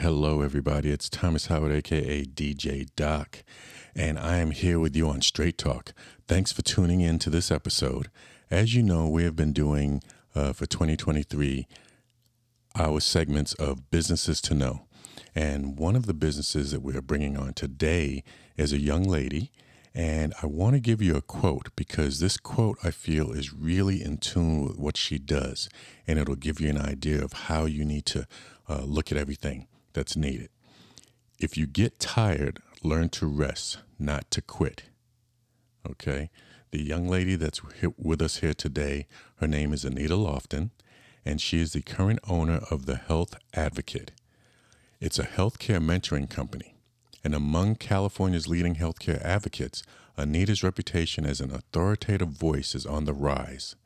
Hello, everybody. It's Thomas Howard, aka DJ Doc, and I am here with you on Straight Talk. Thanks for tuning in to this episode. As you know, we have been doing uh, for 2023 our segments of businesses to know. And one of the businesses that we are bringing on today is a young lady. And I want to give you a quote because this quote I feel is really in tune with what she does. And it'll give you an idea of how you need to uh, look at everything that's needed. If you get tired, learn to rest, not to quit. Okay? The young lady that's with us here today, her name is Anita Lofton, and she is the current owner of The Health Advocate. It's a healthcare mentoring company. And among California's leading healthcare advocates, Anita's reputation as an authoritative voice is on the rise.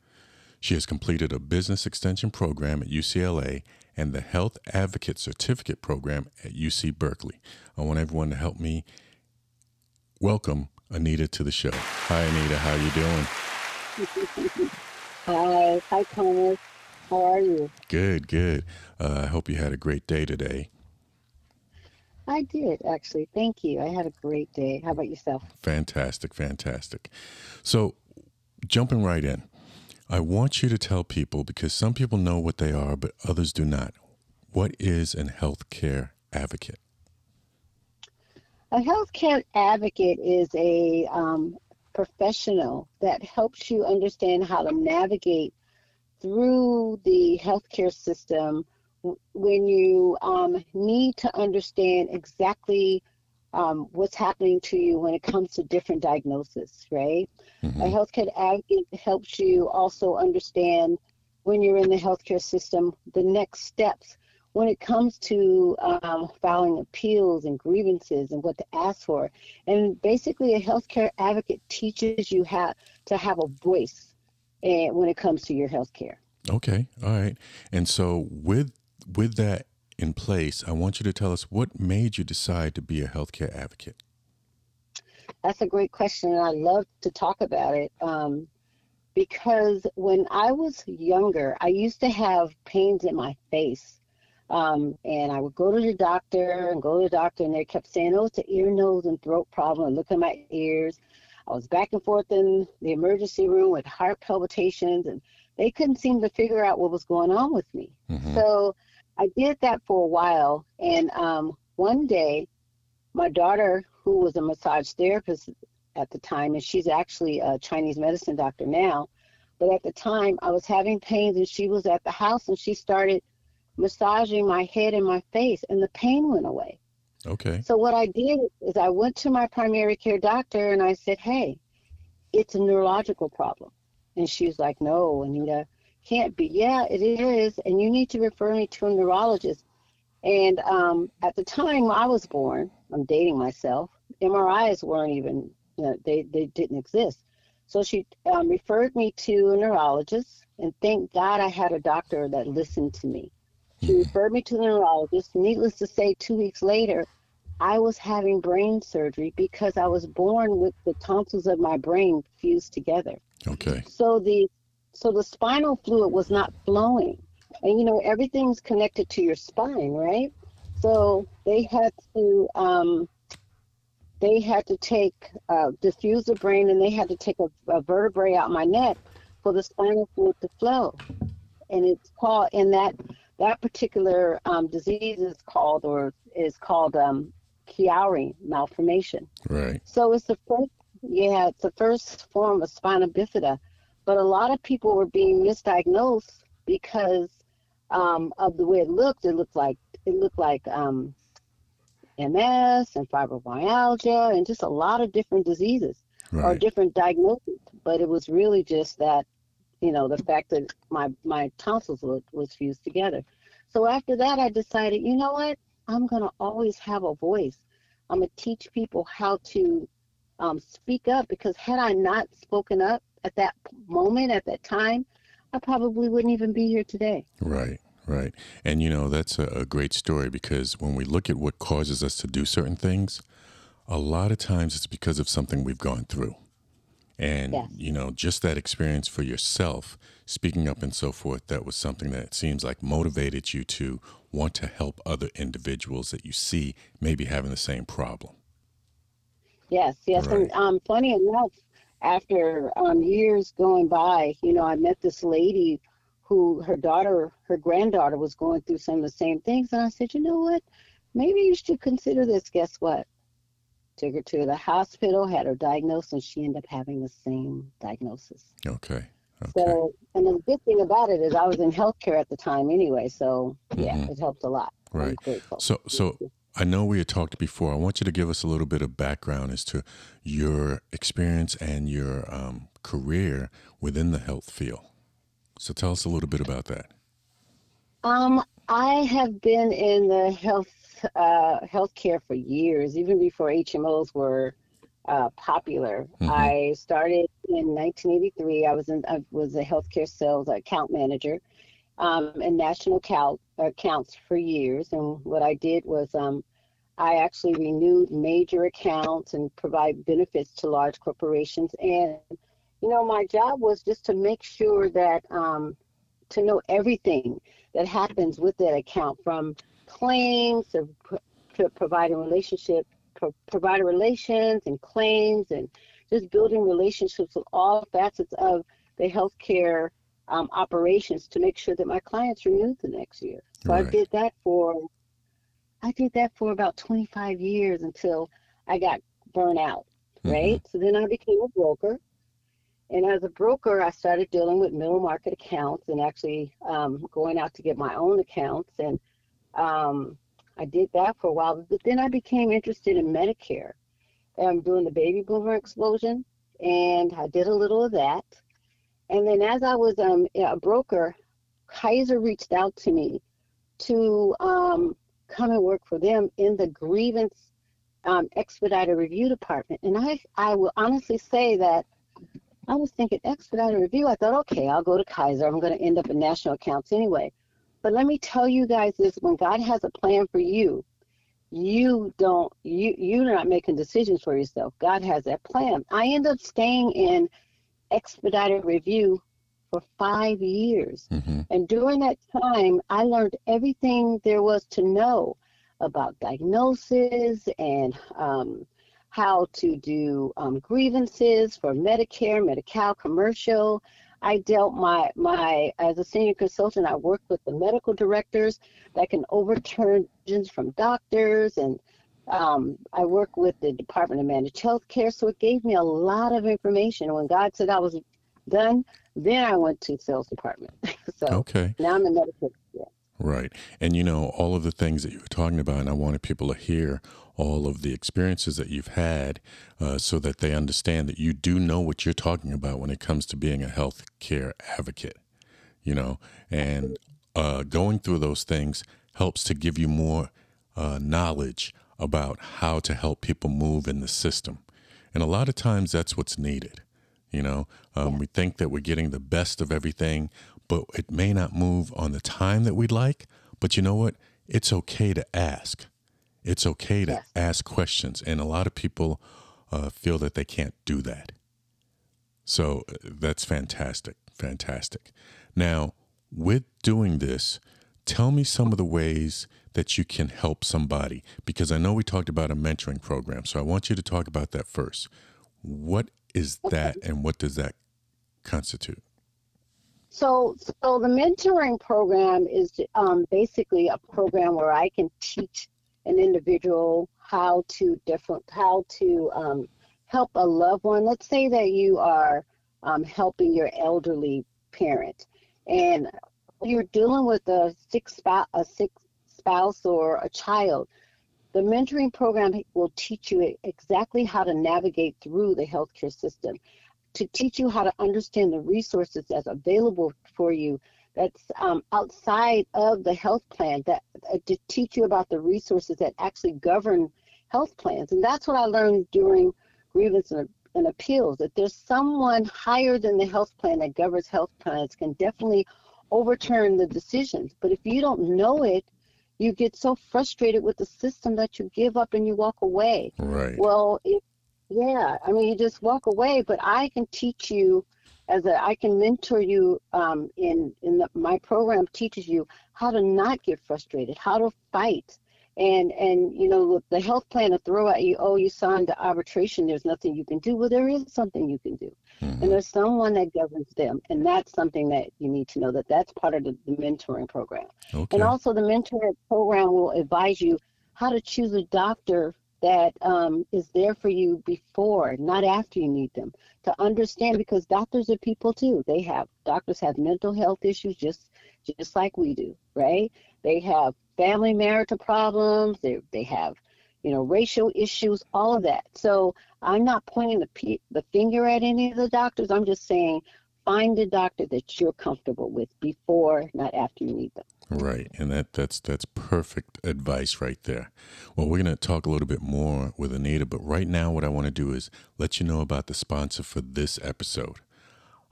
She has completed a business extension program at UCLA and the Health Advocate Certificate Program at UC Berkeley. I want everyone to help me welcome Anita to the show. Hi, Anita. How are you doing? Hi. Hi, Thomas. How are you? Good, good. Uh, I hope you had a great day today. I did, actually. Thank you. I had a great day. How about yourself? Fantastic, fantastic. So, jumping right in, I want you to tell people because some people know what they are, but others do not. What is a healthcare advocate? A healthcare advocate is a um, professional that helps you understand how to navigate through the healthcare system when you um, need to understand exactly um, what's happening to you when it comes to different diagnoses, right? Mm-hmm. A healthcare advocate helps you also understand when you're in the healthcare system the next steps when it comes to um, filing appeals and grievances and what to ask for. And basically, a healthcare advocate teaches you how to have a voice uh, when it comes to your healthcare. Okay, all right. And so with with that in place, I want you to tell us what made you decide to be a healthcare advocate. That's a great question, and I love to talk about it um, because when I was younger, I used to have pains in my face. Um, and I would go to the doctor and go to the doctor, and they kept saying, "Oh, it's an ear, nose, and throat problem." And look at my ears. I was back and forth in the emergency room with heart palpitations, and they couldn't seem to figure out what was going on with me. Mm-hmm. So I did that for a while, and um, one day, my daughter, who was a massage therapist at the time, and she's actually a Chinese medicine doctor now, but at the time I was having pains, and she was at the house, and she started massaging my head and my face, and the pain went away. Okay. So what I did is I went to my primary care doctor, and I said, "Hey, it's a neurological problem," and she was like, "No, Anita." Can't be. Yeah, it is, and you need to refer me to a neurologist. And um, at the time I was born, I'm dating myself. MRIs weren't even, you know, they they didn't exist. So she um, referred me to a neurologist, and thank God I had a doctor that listened to me. She hmm. referred me to the neurologist. Needless to say, two weeks later, I was having brain surgery because I was born with the tonsils of my brain fused together. Okay. So the so the spinal fluid was not flowing. And you know, everything's connected to your spine, right? So they had to um, they had to take uh, diffuse the brain and they had to take a, a vertebrae out my neck for the spinal fluid to flow. And it's called and that that particular um, disease is called or is called um, Chiari malformation. Right. So it's the first yeah, it's the first form of spina bifida but a lot of people were being misdiagnosed because um, of the way it looked. It looked like it looked like um, MS and fibromyalgia and just a lot of different diseases right. or different diagnoses. But it was really just that, you know, the fact that my my tonsils was, was fused together. So after that, I decided, you know what? I'm gonna always have a voice. I'm gonna teach people how to um, speak up because had I not spoken up, at that moment, at that time, I probably wouldn't even be here today. Right, right. And you know, that's a, a, great story because when we look at what causes us to do certain things, a lot of times it's because of something we've gone through. And, Yes. you know, just that experience for yourself, speaking up and so forth, that was something that seems like motivated you to want to help other individuals that you see maybe having the same problem. Yes, yes, Right. and um, funny enough, after um, years going by, you know, I met this lady who her daughter, her granddaughter, was going through some of the same things, and I said, you know what, maybe you should consider this. Guess what? Took her to the hospital, had her diagnosed, and she ended up having the same diagnosis. Okay. Okay. So, and the good thing about it is I was in healthcare at the time anyway, so yeah, Mhm. it helped a lot. Right. So, so I know we had talked before. I want you to give us a little bit of background as to your experience and your um, career within the health field. So, tell us a little bit about that. Um, I have been in the health uh, healthcare for years, even before HMOs were uh, popular. Mhm. I started in 1983. I was in I was a healthcare sales account manager um, in national account accounts for years. And what I did was um, I actually renewed major accounts and provide benefits to large corporations. And you know, my job was just to make sure that um, to know everything that happens with that account from claims to, to providing relationship pro- provider relations and claims and just building relationships with all facets of the healthcare um, operations to make sure that my clients renewed the next year. So I did that for I did that for about 25 years until I got burnt out, right? So then I became a broker. And as a broker, I started dealing with middle market accounts and actually um, going out to get my own accounts. And um, I did that for a while. But then I became interested in Medicare. I'm doing the baby boomer explosion, and I did a little of that. And then as I was um, a broker, Kaiser reached out to me to um, come and work for them in the grievance um, expedited review department. And I, I will honestly say that I was thinking expedited review. I thought, okay, I'll go to Kaiser. I'm going to end up in national accounts anyway. But let me tell you guys this: when God has a plan for you, you don't you you're not making decisions for yourself. God has that plan. I end up staying in expedited review for five years. hmm And during that time, I learned everything there was to know about diagnosis and um, how to do um, grievances for Medicare, Medi-Cal, commercial. I dealt my my as a senior consultant. I worked with the medical directors that can overturn decisions from doctors, and um, I work with the Department of Managed Health Care. So it gave me a lot of information. When God said I was done, then I went to sales department. so Okay. now I'm in medical. Yeah. Right. And you know, all of the things that you were talking about, and I wanted people to hear all of the experiences that you've had uh, so that they understand that you do know what you're talking about when it comes to being a health care advocate, you know, and uh, going through those things helps to give you more uh, knowledge about how to help people move in the system. And a lot of times that's what's needed. You know, um, we think that we're getting the best of everything, but it may not move on the time that we'd like. But you know what? It's okay to ask. It's okay to ask questions. And a lot of people uh, feel that they can't do that. So uh, that's fantastic. Fantastic. Now, with doing this, tell me some of the ways that you can help somebody because I know we talked about a mentoring program. So I want you to talk about that first. What is that and what does that constitute? So, so the mentoring program is um, basically a program where I can teach an individual how to different how to um, help a loved one. Let's say that you are um, helping your elderly parent, and you're dealing with a sick spouse, a sick spouse or a child. The mentoring program will teach you exactly how to navigate through the healthcare system to teach you how to understand the resources that's available for you that's um, outside of the health plan that uh, to teach you about the resources that actually govern health plans and that's what i learned during grievance and, and appeals that there's someone higher than the health plan that governs health plans can definitely overturn the decisions but if you don't know it you get so frustrated with the system that you give up and you walk away Right. well, Yeah, I mean, you just walk away, but I can teach you as a, I can mentor you um, in in the, my program teaches you how to not get frustrated, how to fight, and and you know the health plan to throw at you, oh, you signed the arbitration, there's nothing you can do. Well, there is something you can do, mm-hmm. and there's someone that governs them, and that's something that you need to know that that's part of the, the mentoring program, okay. and also the mentoring program will advise you how to choose a doctor that um, is there for you before, not after you need them, to understand because doctors are people too. They have doctors have mental health issues just just like we do, right? They have family marital problems. They they have you know racial issues, all of that. So I'm not pointing the the finger at any of the doctors. I'm just saying find a doctor that you're comfortable with before, not after you need them. Right, and that that's that's perfect advice right there. Well, we're going to talk a little bit more with Anita, but right now, what I want to do is let you know about the sponsor for this episode.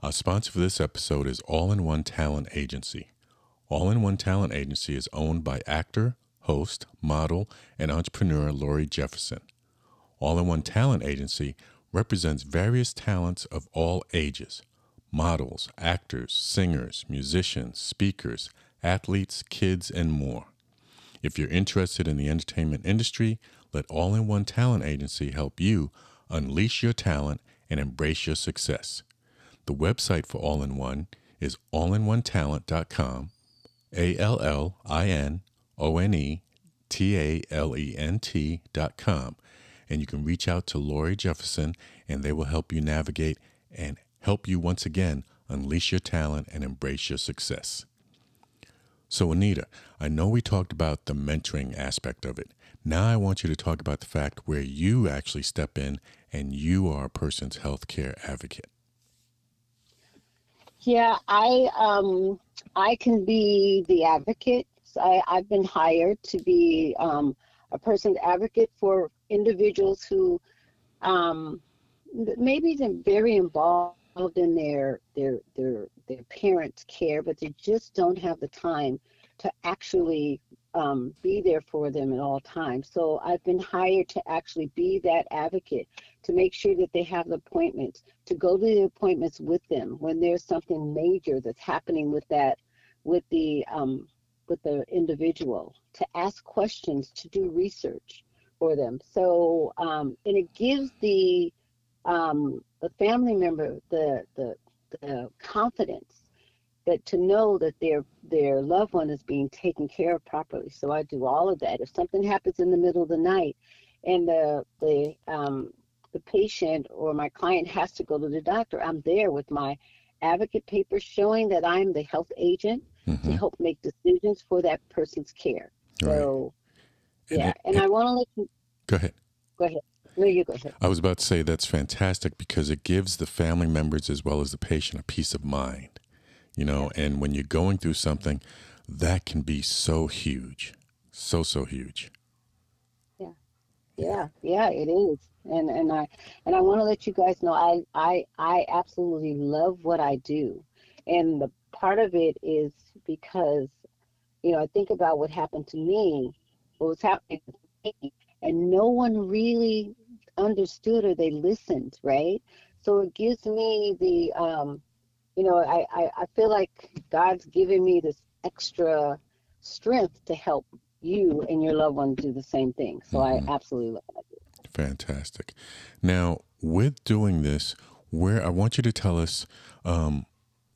Our sponsor for this episode is All in One Talent Agency. All in One Talent Agency is owned by actor, host, model, and entrepreneur Lori Jefferson. All in One Talent Agency represents various talents of all ages models, actors, singers, musicians, speakers athletes, kids, and more. If you're interested in the entertainment industry, let All in One Talent Agency help you unleash your talent and embrace your success. The website for All in One is allinOnetalent.com, A L L I N O N E T A L E N T.com. And you can reach out to Lori Jefferson and they will help you navigate and help you once again unleash your talent and embrace your success. So, Anita, I know we talked about the mentoring aspect of it. Now, I want you to talk about the fact where you actually step in and you are a person's healthcare advocate. Yeah, I um, I can be the advocate. I, I've been hired to be um, a person advocate for individuals who um, maybe they're very involved in their their their their parents' care, but they just don't have the time to actually um, be there for them at all times. So I've been hired to actually be that advocate to make sure that they have the appointments, to go to the appointments with them when there's something major that's happening with that, with the um, with the individual, to ask questions, to do research for them. So um, and it gives the um, the family member the, the, the confidence that to know that their their loved one is being taken care of properly. So I do all of that. If something happens in the middle of the night, and the the um, the patient or my client has to go to the doctor, I'm there with my advocate paper showing that I'm the health agent mm-hmm. to help make decisions for that person's care. Right. So, yeah, and, and I want to let you go ahead. Go ahead. No, you go ahead. I was about to say that's fantastic because it gives the family members as well as the patient a peace of mind, you know, yeah. and when you're going through something, that can be so huge. So, so huge. Yeah. Yeah. Yeah, it is. And and I and I want to let you guys know I I I absolutely love what I do. And the part of it is because you know, I think about what happened to me, what was happening to me, and no one really understood or they listened, right? So it gives me the, um, you know, I, I, I feel like God's giving me this extra strength to help you and your loved ones do the same thing. So mm-hmm. I absolutely love it. Fantastic. Now, with doing this, where I want you to tell us um,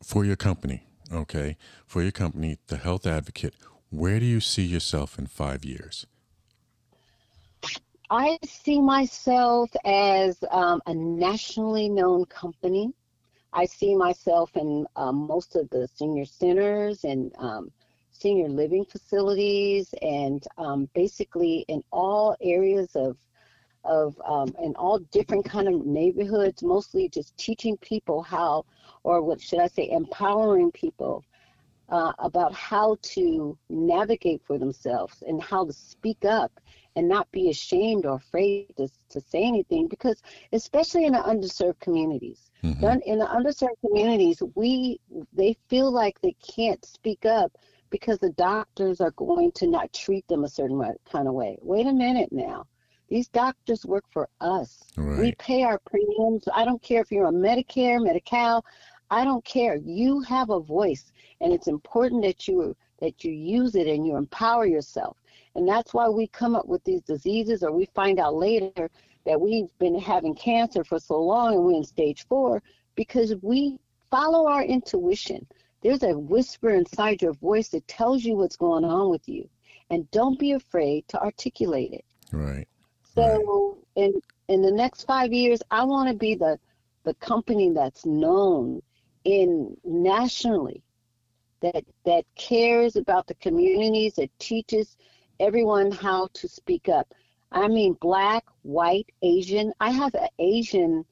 for your company, okay, for your company, the Health Advocate, where do you see yourself in five years? I see myself as um, a nationally known company. I see myself in um, most of the senior centers and um, senior living facilities, and um, basically in all areas of of um, in all different kind of neighborhoods. Mostly just teaching people how, or what should I say, empowering people uh, about how to navigate for themselves and how to speak up and not be ashamed or afraid to, to say anything because especially in the underserved communities mm-hmm. in the underserved communities we they feel like they can't speak up because the doctors are going to not treat them a certain kind of way wait a minute now These doctors work for us. Right. We pay our premiums. I don't care if you're on Medicare, Medi-Cal. I don't care. You have a voice, and it's important that you that you use it and you empower yourself. And that's why we come up with these diseases, or we find out later that we've been having cancer for so long and we're in stage four because we follow our intuition. There's a whisper inside your voice that tells you what's going on with you. And don't be afraid to articulate it. Right. So in in the next five years, I want to be the the company that's known in nationally that that cares about the communities, that teaches everyone how to speak up. I mean, black, white, Asian. I have an Asian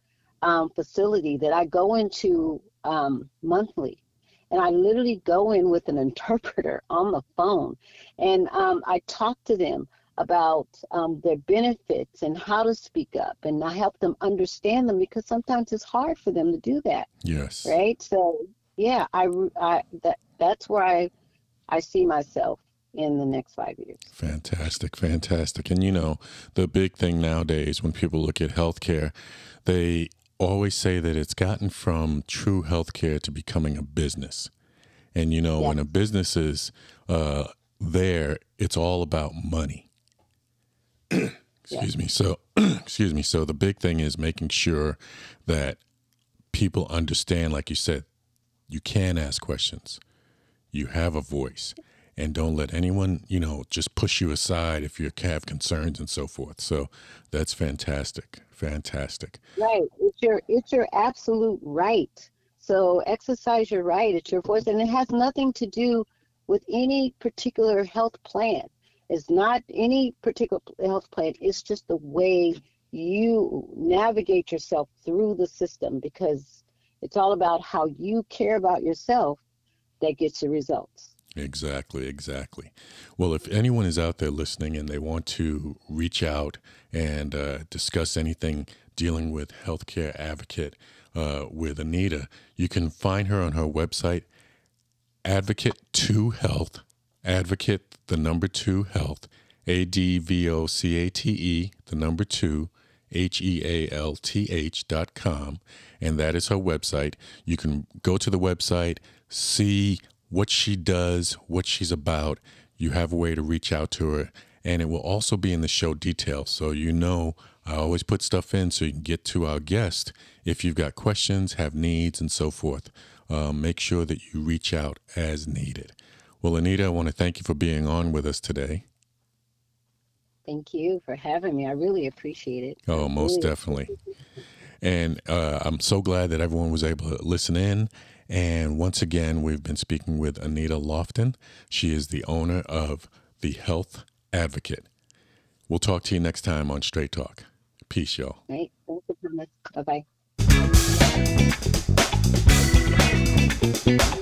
um, facility that I go into um, monthly, and I literally go in with an interpreter on the phone, and um, I talk to them about um, their benefits and how to speak up, and I help them understand them because sometimes it's hard for them to do that. Yes. Right. So yeah, I, I that that's where I I see myself in the next five years. Fantastic, fantastic. And you know, the big thing nowadays when people look at healthcare, they always say that it's gotten from true healthcare to becoming a business. And you know, Yeah. when a business is uh, there, it's all about money. excuse me. So, excuse me. So the big thing is making sure that people understand, like you said, you can ask questions. You have a voice, and don't let anyone, you know, just push you aside if you have concerns and so forth. So that's fantastic, fantastic. Right. It's your it's your absolute right. So exercise your right. It's your voice, and it has nothing to do with any particular health plan. It's not any particular health plan. It's just the way you navigate yourself through the system because it's all about how you care about yourself that gets the results. Exactly, exactly. Well, if anyone is out there listening and they want to reach out and uh, discuss anything dealing with healthcare advocate uh, with Anita, you can find her on her website, Advocate to Health, Advocate the number two health, A D V O C A T E, the number two, H E A L T H dot com. And that is her website. You can go to the website, see what she does, what she's about. You have a way to reach out to her. And it will also be in the show details. So you know, I always put stuff in so you can get to our guest. If you've got questions, have needs, and so forth, um, make sure that you reach out as needed. Well, Anita, I want to thank you for being on with us today. Thank you for having me. I really appreciate it. Oh, most Really. definitely. And uh, I'm so glad that everyone was able to listen in. And once again, we've been speaking with Anita Lofton. She is the owner of The Health Advocate. We'll talk to you next time on Straight Talk. Peace, y'all. Bye bye.